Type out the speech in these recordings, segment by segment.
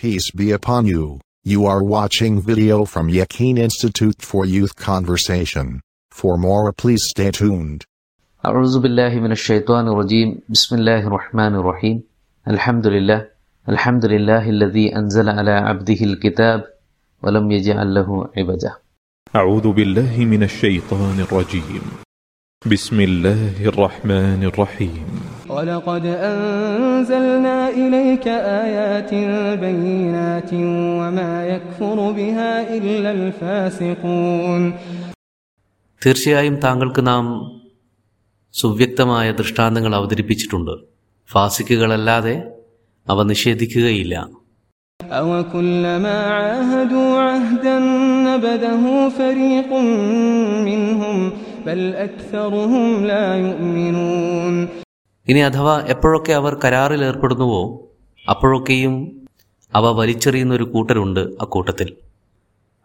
Peace be upon you. You are watching video from Yakin Institute for Youth Conversation. For more, please stay tuned. أعوذ بالله من الشيطان الرجيم بسم الله الرحمن الرحيم الحمد لله الحمد لله الذي أنزل على عبده الكتاب ولم يجعل له عوجا أعوذ بالله من الشيطان الرجيم بسم الله الرحمن الرحيم ولقد أنزلنا إليك آيات بينات وما يكفر بها إلا الفاسقون തീർച്ചയായും താങ്കൾക്ക് നാം സുവ്യക്തമായ ദൃഷ്ടാന്തങ്ങൾ അവതരിപ്പിച്ചിട്ടുണ്ട് ഫാസിക്കുകളല്ലാതെ അവ നിഷേധിക്കുകയില്ല أوكلما عاهدوا عهدا نبذه فريق منهم بل أكثرهم لا يؤمنون ഇനി അഥവാ എപ്പോഴൊക്കെ അവർ കരാറിൽ ഏർപ്പെടുന്നുവോ അപ്പോഴൊക്കെയും അവ വലിച്ചെറിയുന്ന ഒരു കൂട്ടരുണ്ട് അക്കൂട്ടത്തിൽ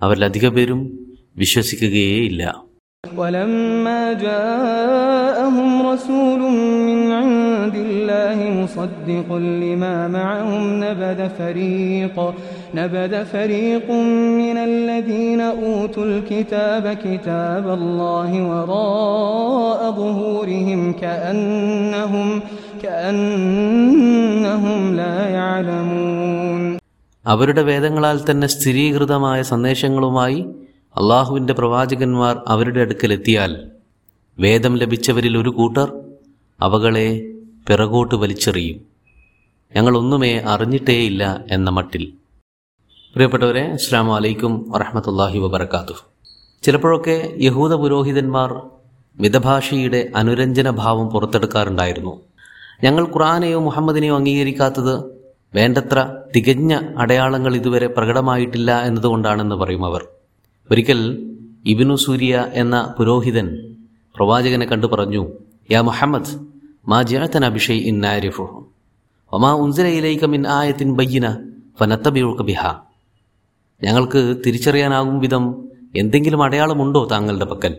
അവരിലധിക പേരും വിശ്വസിക്കുകയേയില്ല ولما جاءهم رسول من عند الله مصدق لما معهم نبذ فريق نبذ فريق من الذين أوتوا الكتاب كتاب الله وراء ظهورهم كأنهم كأنهم لا يعلمون അവരുടെ വേദങ്ങളാൽ തന്നെ സ്ഥിരീകൃതമായ സന്ദേശങ്ങളുമായി അള്ളാഹുവിൻ്റെ പ്രവാചകന്മാർ അവരുടെ അടുക്കലെത്തിയാൽ വേദം ലഭിച്ചവരിൽ ഒരു കൂട്ടർ അവകളെ പിറകോട്ട് വലിച്ചെറിയും. ഞങ്ങളൊന്നുമേ അറിഞ്ഞിട്ടേയില്ല എന്ന മട്ടിൽ. പ്രിയപ്പെട്ടവരെ അസ്സാം വലൈക്കും വറഹമത്തല്ലാഹി വബർക്കാത്തു ചിലപ്പോഴൊക്കെ യഹൂദ പുരോഹിതന്മാർ മിതഭാഷയുടെ അനുരഞ്ജന ഭാവം പുറത്തെടുക്കാറുണ്ടായിരുന്നു. ഞങ്ങൾ ഖുറാനെയോ മുഹമ്മദിനെയോ അംഗീകരിക്കാത്തത് വേണ്ടത്ര തികഞ്ഞ അടയാളങ്ങൾ ഇതുവരെ പ്രകടമായിട്ടില്ല എന്നതുകൊണ്ടാണെന്ന് പറയും അവർ. ഒരിക്കൽ ഇബിനു സൂര്യ എന്ന പുരോഹിതൻ പ്രവാചകനെ കണ്ടു പറഞ്ഞു യാ മുഹമ്മദ് മാ ജഅതന ബിഷൈ ഇൻ നാരിഫുഹു ഉൻസില ഇലൈക മിൻ ആയത്തിൻ ബയ്യന ഫനത്തബിയുക ബിഹ ഞങ്ങൾക്ക് തിരിച്ചറിയാനാകും വിധം എന്തെങ്കിലും അടയാളമുണ്ടോ താങ്കളുടെ പക്കൽ?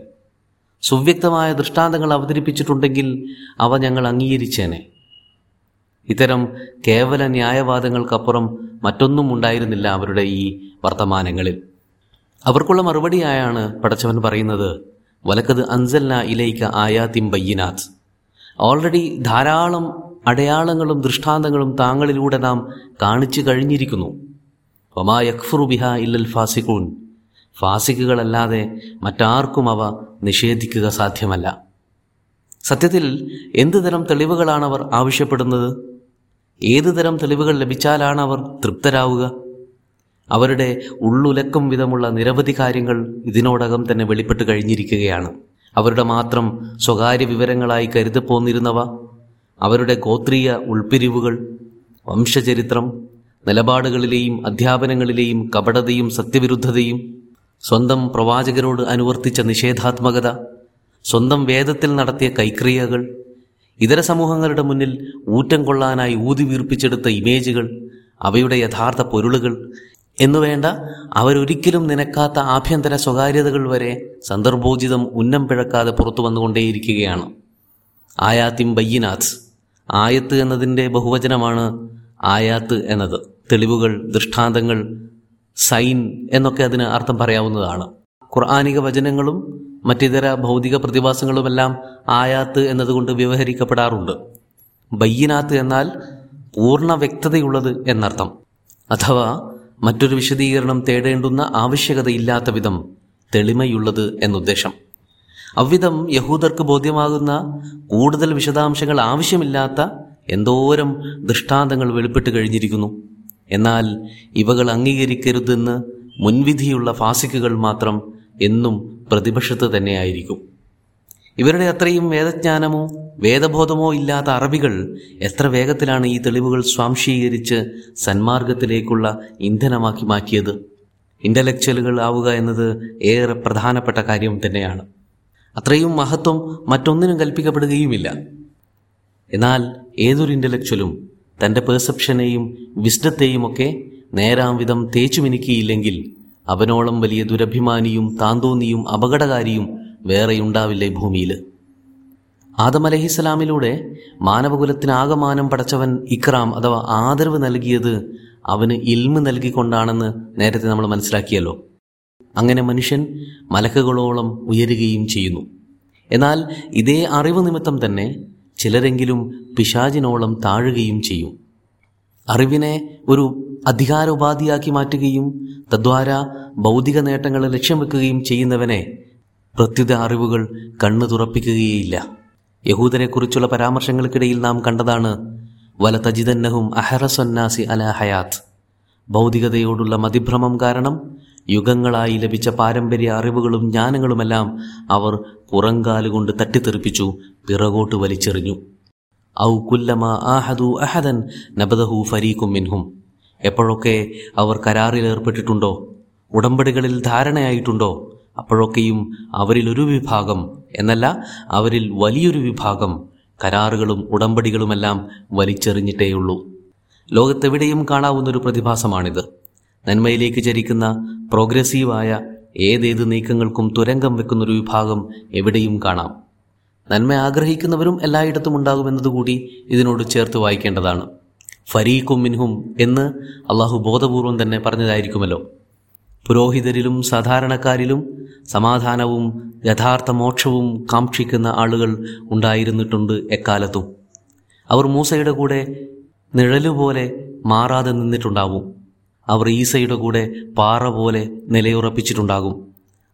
സുവ്യക്തമായ ദൃഷ്ടാന്തങ്ങൾ അവതരിപ്പിച്ചിട്ടുണ്ടെങ്കിൽ അവ ഞങ്ങൾ അംഗീകരിച്ചേനെ. ഇത്തരം കേവല ന്യായവാദങ്ങൾക്കപ്പുറം മറ്റൊന്നും ഉണ്ടായിരുന്നില്ല അവരുടെ ഈ വർത്തമാനങ്ങളിൽ. അവർക്കുള്ള മറുപടിയായാണ് പടച്ചവൻ പറയുന്നത് വലക്കത് അൻസല്ല ഇലൈക്ക ആയാത്തിം ബയ്യനാഥ് ഓൾറെഡി ധാരാളം അടയാളങ്ങളും ദൃഷ്ടാന്തങ്ങളും താങ്കളിലൂടെ നാം കാണിച്ചു കഴിഞ്ഞിരിക്കുന്നു. ഒമാ യഖ്ഫുറു ബിഹ ഇല്ലൽ ഫാസിഖൂൻ. ഫാസിഖുകളല്ലാതെ മറ്റാർക്കും അവ നിഷേധിക്കുക സാധ്യമല്ല. സത്യത്തിൽ എന്തു തരം തെളിവുകളാണ് അവർ ആവശ്യപ്പെടുന്നത്? ഏതു തരം തെളിവുകൾ ലഭിച്ചാലാണ് അവർ തൃപ്തരാവുക? അവരുടെ ഉള്ളുലക്കം വിധമുള്ള നിരവധി കാര്യങ്ങൾ ഇതിനോടകം തന്നെ വെളിപ്പെട്ട് കഴിഞ്ഞിരിക്കുകയാണ്. അവരുടെ മാത്രം സ്വകാര്യ വിവരങ്ങളായി കരുതിപ്പോന്നിരുന്നവ? അവരുടെ ഗോത്രീയ ഉൾപിരിവുകൾ വംശചരിത്രം നിലപാടുകളിലെയും അധ്യാപനങ്ങളിലെയും കപടതയും സത്യവിരുദ്ധതയും സ്വന്തം പ്രവാചകരോട് അനുവർത്തിച്ച നിഷേധാത്മകത സ്വന്തം വേദത്തിൽ നടത്തിയ കൈക്രിയകൾ ഇതര സമൂഹങ്ങളുടെ മുന്നിൽ ഊറ്റം കൊള്ളാനായി ഊതി വീർപ്പിച്ചെടുത്ത ഇമേജുകൾ അവയുടെ യഥാർത്ഥ പൊരുളുകൾ എന്നുവേണ്ട അവരൊരിക്കലും നിനക്കാത്ത ആഭ്യന്തര സ്വകാര്യതകൾ വരെ സന്ദർഭോചിതം ഉന്നം പിഴക്കാതെ പുറത്തു വന്നുകൊണ്ടേയിരിക്കുകയാണ്. ആയാത്തിം ബയ്യനാഥ്. ആയത്ത് എന്നതിന്റെ ബഹുവചനമാണ് ആയാത്ത് എന്നത്. തെളിവുകൾ ദൃഷ്ടാന്തങ്ങൾ സൈൻ എന്നൊക്കെ അതിന് അർത്ഥം പറയാവുന്നതാണ്. ഖുർആാനിക വചനങ്ങളും മറ്റിതര ഭൗതിക പ്രതിഭാസങ്ങളുമെല്ലാം ആയാത്ത് എന്നതുകൊണ്ട് വ്യവഹരിക്കപ്പെടാറുണ്ട്. ബയ്യനാത്ത് എന്നാൽ പൂർണ വ്യക്തതയുള്ളത് എന്നർത്ഥം. അഥവാ മറ്റൊരു വിശദീകരണം തേടേണ്ടുന്ന ആവശ്യകതയില്ലാത്ത വിധം തെളിമയുള്ളത് എന്നുദ്ദേശം. അவ்விധം യഹൂദർക്ക് ബോധ്യമാകുന്ന കൂടുതൽ വിശദാംശങ്ങൾ ആവശ്യമില്ലാത്ത എന്തോരം ദൃഷ്ടാന്തങ്ങൾ വെളിപ്പെട്ട് കഴിഞ്ഞിരിക്കുന്നു. എന്നാൽ ഇവകൾ അംഗീകരിക്കരുതെന്ന് മുൻവിധിയുള്ള ഫാസിക്കുകൾ മാത്രം എന്നും പ്രതിപക്ഷത്ത് തന്നെയായിരിക്കും. ഇവരുടെ അത്രയും വേദജ്ഞാനമോ വേദബോധമോ ഇല്ലാത്ത അറബികൾ എത്ര വേഗത്തിലാണ് ഈ തെളിവുകൾ സ്വാംശീകരിച്ച് സന്മാർഗത്തിലേക്കുള്ള ഇന്ധനമാക്കി മാറ്റിയത്? ഇന്റലക്ച്വലുകൾ ആവുക എന്നത് ഏറെ പ്രധാനപ്പെട്ട കാര്യം തന്നെയാണ്. അത്രയും മഹത്വം മറ്റൊന്നിനും കൽപ്പിക്കപ്പെടുകയുമില്ല. എന്നാൽ ഏതൊരു ഇന്റലക്ച്വലും തന്റെ പെർസെപ്ഷനെയും വിസ്ഡത്തെയും ഒക്കെ നേരാം വിധം തേച്ചു അവനോളം വലിയ ദുരഭിമാനിയും താന്തോന്നിയും അപകടകാരിയും വേറെയുണ്ടാവില്ല ഭൂമിയിൽ? ആദം അലഹിസ്സലാമിലൂടെ മാനവകുലത്തിനാകമാനം പടച്ചവൻ ഇക്രാം അഥവാ ആദരവ് നൽകിയത് അവന് ഇൽമ് നൽകിക്കൊണ്ടാണെന്ന് നേരത്തെ നമ്മൾ മനസ്സിലാക്കിയല്ലോ. അങ്ങനെ മനുഷ്യൻ മലക്കുകളോളം ഉയരുകയും ചെയ്യുന്നു. എന്നാൽ ഇതേ അറിവ് നിമിത്തം തന്നെ ചിലരെങ്കിലും പിശാചിനോളം താഴുകയും ചെയ്യും. അറിവിനെ ഒരു അധികാരോപാധിയാക്കി മാറ്റുകയും തദ്വാര ഭൗതിക നേട്ടങ്ങൾ ലക്ഷ്യം വെക്കുകയും ചെയ്യുന്നവനെ പ്രത്യുത അറിവുകൾ കണ്ണു തുറപ്പിക്കുകയില്ല. യഹൂദനെക്കുറിച്ചുള്ള പരാമർശങ്ങൾക്കിടയിൽ നാം കണ്ടതാണ് വല തജിതന്നഹും അഹറസൊന്നാസി അല ഹയാത്ത്. ഭൗതികതയോടുള്ള മതിഭ്രമം കാരണം യുഗങ്ങളായി ലഭിച്ച പാരമ്പര്യ അറിവുകളും ജ്ഞാനങ്ങളുമെല്ലാം അവർ പുറങ്കാലുകൊണ്ട് തട്ടിത്തെറിപ്പിച്ചു പിറകോട്ട് വലിച്ചെറിഞ്ഞു. ഔ കുല്ലമ ആഹദു അഹദൻ നബദഹു ഫരീഖും മിൻഹും. എപ്പോഴൊക്കെ അവർ കരാറിലേർപ്പെട്ടിട്ടുണ്ടോ ഉടമ്പടികളിൽ ധാരണയായിട്ടുണ്ടോ? അപ്പോഴൊക്കെയും അവരിൽ ഒരു വിഭാഗം എന്നല്ല അവരിൽ വലിയൊരു വിഭാഗം കരാറുകളും ഉടമ്പടികളുമെല്ലാം വലിച്ചെറിഞ്ഞിട്ടേയുള്ളൂ. ലോകത്തെവിടെയും കാണാവുന്നൊരു പ്രതിഭാസമാണിത്. നന്മയിലേക്ക് ചരിക്കുന്ന പ്രോഗ്രസീവായ ഏതേത് നീക്കങ്ങൾക്കും തുരങ്കം വെക്കുന്നൊരു വിഭാഗം എവിടെയും കാണാം. നന്മ ആഗ്രഹിക്കുന്നവരും എല്ലായിടത്തും ഉണ്ടാകുമെന്നതുകൂടി ഇതിനോട് ചേർത്ത് വായിക്കേണ്ടതാണ്. ഫരീഖും മിൻഹും എന്ന് അള്ളാഹു ബോധപൂർവം തന്നെ പറഞ്ഞതായിരിക്കുമല്ലോ. പുരോഹിതരിലും സാധാരണക്കാരിലും സമാധാനവും യഥാർത്ഥ മോക്ഷവും കാക്ഷിക്കുന്ന ആളുകൾ ഉണ്ടായിരുന്നിട്ടുണ്ട് എക്കാലത്തും. അവർ മൂസയുടെ കൂടെ നിഴലുപോലെ മാറാതെ നിന്നിട്ടുണ്ടാവും. അവർ ഈസയുടെ കൂടെ പാറ പോലെ നിലയുറപ്പിച്ചിട്ടുണ്ടാകും.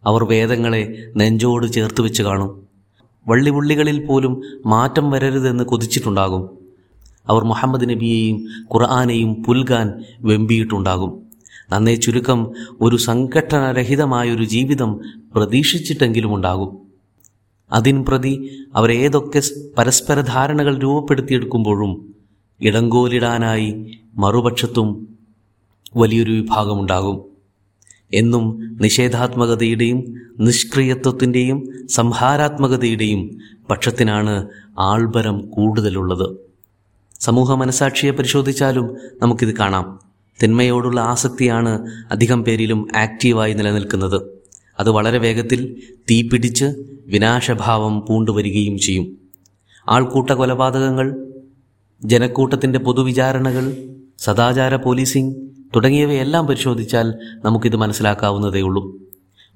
അവർ വേദങ്ങളെ നെഞ്ചോട് ചേർത്ത് വെച്ച് കാണും. വള്ളിപുള്ളികളിൽ പോലും മാറ്റം വരരുതെന്ന് കൊതിച്ചിട്ടുണ്ടാകും. അവർ മുഹമ്മദ് നബിയെയും ഖുർആാനെയും പുൽകാൻ വെമ്പിയിട്ടുണ്ടാകും. നന്നേ ചുരുക്കം ഒരു സംഘടനരഹിതമായൊരു ജീവിതം പ്രതീക്ഷിച്ചിട്ടെങ്കിലും ഉണ്ടാകും. അതിൻ പ്രതി അവരേതൊക്കെ പരസ്പര ധാരണകൾ രൂപപ്പെടുത്തിയെടുക്കുമ്പോഴും ഇടങ്കോലിടാനായി മറുപക്ഷത്തും വലിയൊരു വിഭാഗമുണ്ടാകും. എന്നും നിഷേധാത്മകതയുടെയും നിഷ്ക്രിയത്വത്തിന്റെയും സംഹാരാത്മകതയുടെയും പക്ഷത്തിനാണ് ആൾബരം കൂടുതലുള്ളത്. സമൂഹ മനസാക്ഷിയെ പരിശോധിച്ചാലും നമുക്കിത് കാണാം. തിന്മയോടുള്ള ആസക്തിയാണ് അധികം പേരിലും ആക്റ്റീവായി നിലനിൽക്കുന്നത്. അത് വളരെ വേഗത്തിൽ തീപിടിച്ച് വിനാശഭാവം പൂണ്ടുവരികയും ചെയ്യും. ആൾക്കൂട്ട കൊലപാതകങ്ങൾ ജനക്കൂട്ടത്തിന്റെ പൊതുവിചാരണകൾ സദാചാര പോലീസിംഗ് തുടങ്ങിയവയെല്ലാം പരിശോധിച്ചാൽ നമുക്കിത് മനസ്സിലാക്കാവുന്നതേയുള്ളൂ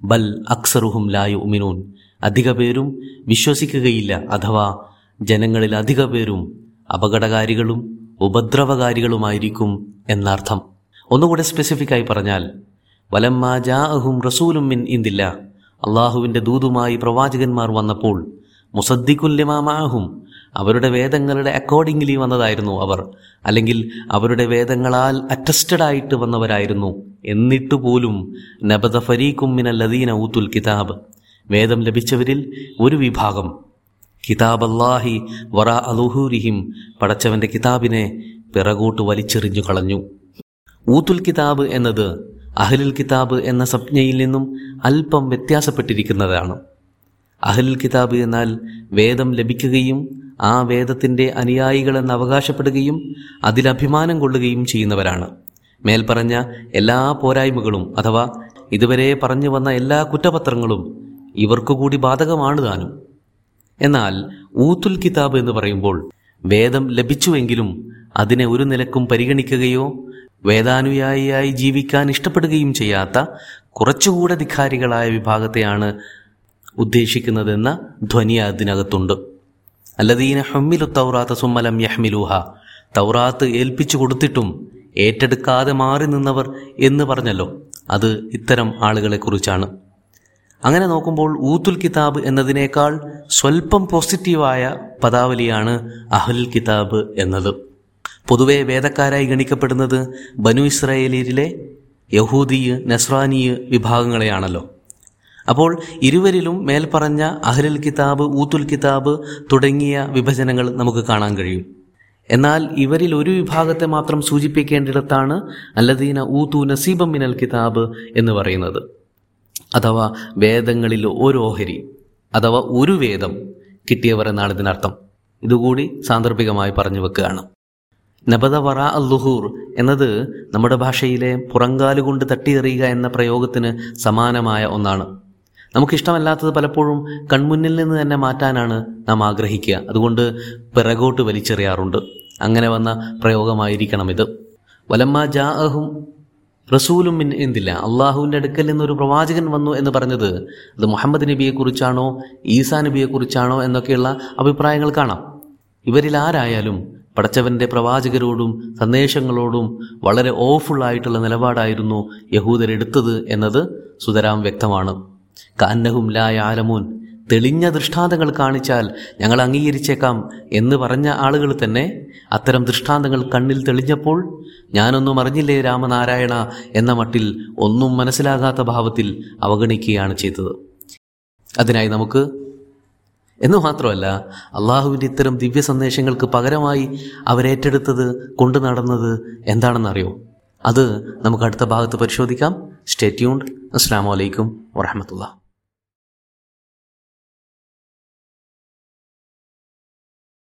ബൽ അക്സറുഹും ലായു ഉമിനൂൻ അധിക പേരും വിശ്വസിക്കുകയില്ല അഥവാ ജനങ്ങളിൽ അധിക പേരും അപകടകാരികളും ഉപദ്രവകാരികളുമായിരിക്കും എന്നർത്ഥം. ഒന്നുകൂടെ സ്പെസിഫിക് ആയി പറഞ്ഞാൽ വലമ്മാ ജാഅഹും റസൂലും മിൻ ഇന്ദില്ല അള്ളാഹുവിന്റെ ദൂതുമായി പ്രവാചകന്മാർ വന്നപ്പോൾ മുസദ്ദിക്കുല്യമാമാഹും അവരുടെ വേദങ്ങളുടെ അക്കോർഡിംഗ്ലി വന്നതായിരുന്നു അവർ. അല്ലെങ്കിൽ അവരുടെ വേദങ്ങളാൽ അറ്റസ്റ്റഡ് ആയിട്ട് വന്നവരായിരുന്നു. എന്നിട്ട് പോലും നബദ ഫരീഖും മിനല്ലദീന ഊത്തുൽ കിതാബ്. വേദം ലഭിച്ചവരിൽ ഒരു വിഭാഗം. കിതാബ് അല്ലാഹി വറ അലുഹൂരിഹിം പടച്ചവന്റെ കിതാബിനെ പിറകോട്ട് വലിച്ചെറിഞ്ഞു കളഞ്ഞു. ഊത്തുൽ കിതാബ് എന്നത് അഹ്ലുൽ കിതാബ് എന്ന സംജ്ഞയിൽ നിന്നും അല്പം വ്യത്യാസപ്പെട്ടിരിക്കുന്നതാണ്. അഹ്ലുൽ കിതാബ് എന്നാൽ വേദം ലഭിക്കുകയും ആ വേദത്തിന്റെ അനുയായികളെന്ന് അവകാശപ്പെടുകയും അതിലഭിമാനം കൊള്ളുകയും ചെയ്യുന്നവരാണ്. മേൽപ്പറഞ്ഞ എല്ലാ പോരായ്മകളും അഥവാ ഇതുവരെ പറഞ്ഞു വന്ന എല്ലാ കുറ്റപത്രങ്ങളും ഇവർക്കു കൂടി ബാധകമാണ് താനും. എന്നാൽ ഊത്തുൽ കിതാബ് എന്ന് പറയുമ്പോൾ വേദം ലഭിച്ചുവെങ്കിലും അതിനെ ഒരു നിലക്കും പരിഗണിക്കുകയോ വേദാനുയായിയായി ജീവിക്കാൻ ഇഷ്ടപ്പെടുകയും ചെയ്യാത്ത കുറച്ചുകൂടെ ധിഖാരികളായ വിഭാഗത്തെയാണ് ഉദ്ദേശിക്കുന്നതെന്ന ധ്വനി അതിനകത്തുണ്ട്. അല്ലദീന ഹമ്മിലു തൗറാത്ത സുമ്മലം യഹ്മിലൂഹ. തൗറാത്ത് ഏൽപ്പിച്ചു കൊടുത്തിട്ടും ഏറ്റെടുക്കാതെ മാറി നിന്നവർ എന്ന് പറഞ്ഞല്ലോ. അത് ഇത്തരം ആളുകളെക്കുറിച്ചാണ്. അങ്ങനെ നോക്കുമ്പോൾ ഊത്തുൽ കിതാബ് എന്നതിനേക്കാൾ സ്വല്പം പോസിറ്റീവായ പദാവലിയാണ് അഹുൽ കിതാബ് എന്നത്. പൊതുവെ വേദക്കാരായി ഗണിക്കപ്പെടുന്നത് ബനു ഇസ്രായേലിലെ യഹൂദീയ് നസ്രാനിയ് വിഭാഗങ്ങളെയാണല്ലോ. അപ്പോൾ ഇരുവരിലും മേൽപ്പറഞ്ഞ അഹ്ലുൽ കിതാബ് ഊത്തുൽ കിതാബ് തുടങ്ങിയ വിഭജനങ്ങൾ നമുക്ക് കാണാൻ കഴിയും. എന്നാൽ ഇവരിൽ ഒരു വിഭാഗത്തെ മാത്രം സൂചിപ്പിക്കേണ്ടിടത്താണ് അല്ലദീന ഊത്തു നസീബം മിനൽ കിതാബ് എന്ന് പറയുന്നത്. അഥവാ വേദങ്ങളിൽ ഒരു ഓഹരി അഥവാ ഒരു വേദം കിട്ടിയവർ എന്നാണ് ഇതിനർത്ഥം. ഇതുകൂടി സാന്ദർഭികമായി പറഞ്ഞു വെക്കുകയാണ്. നബദ വറ അല്ലുഹൂർ എന്നത് നമ്മുടെ ഭാഷയിലെ പുറങ്കാലുകൊണ്ട് തട്ടിയെറിയുക എന്ന പ്രയോഗത്തിന് സമാനമായ ഒന്നാണ്. നമുക്കിഷ്ടമല്ലാത്തത് പലപ്പോഴും കൺമുന്നിൽ നിന്ന് തന്നെ മാറ്റാനാണ് നാം ആഗ്രഹിക്കുക. അതുകൊണ്ട് പിറകോട്ട് വലിച്ചെറിയാറുണ്ട്. അങ്ങനെ വന്ന പ്രയോഗമായിരിക്കണം ഇത് വലമ്മ ജാഅഹും റസൂലും മിൻ എന്തില്ല. അള്ളാഹുവിന്റെ അടുക്കൽ നിന്നൊരു പ്രവാചകൻ വന്നു എന്ന് പറഞ്ഞത് അത് മുഹമ്മദ് നബിയെക്കുറിച്ചാണോ ഈസാ നബിയെക്കുറിച്ചാണോ എന്നൊക്കെയുള്ള അഭിപ്രായങ്ങൾ കാണാം. ഇവരിൽ ആരായാലും പടച്ചവന്റെ പ്രവാചകരോടും സന്ദേശങ്ങളോടും വളരെ ഓഫുള്ളായിട്ടുള്ള നിലപാടായിരുന്നു യഹൂദരെടുത്തത് എന്നത് സുതരാം വ്യക്തമാണ്. കാന്നഹും ലായ ആലമൂൻ തെളിഞ്ഞ ദൃഷ്ടാന്തങ്ങൾ കാണിച്ചാൽ ഞങ്ങൾ അംഗീകരിച്ചേക്കാം എന്ന് പറഞ്ഞ ആളുകൾ തന്നെ അത്തരം ദൃഷ്ടാന്തങ്ങൾ കണ്ണിൽ തെളിഞ്ഞപ്പോൾ ഞാനൊന്നും അറിഞ്ഞില്ലേ രാമനാരായണ എന്ന മട്ടിൽ ഒന്നും മനസ്സിലാകാത്ത ഭാവത്തിൽ അവഗണിക്കുകയാണ് ചെയ്തത്. അതിനായി നമുക്ക് എന്ന് മാത്രമല്ല അള്ളാഹുവിന്റെ ഇത്തരം ദിവ്യ സന്ദേശങ്ങൾക്ക് പകരമായി അവരേറ്റെടുത്തത് കൊണ്ടു നടന്നത് എന്താണെന്നറിയോ? അത് നമുക്ക് അടുത്ത ഭാഗത്ത് പരിശോധിക്കാം. സ്റ്റേ ട്യൂൺഡ് അസ്സാം വലൈക്കും വറഹമത്തുള്ള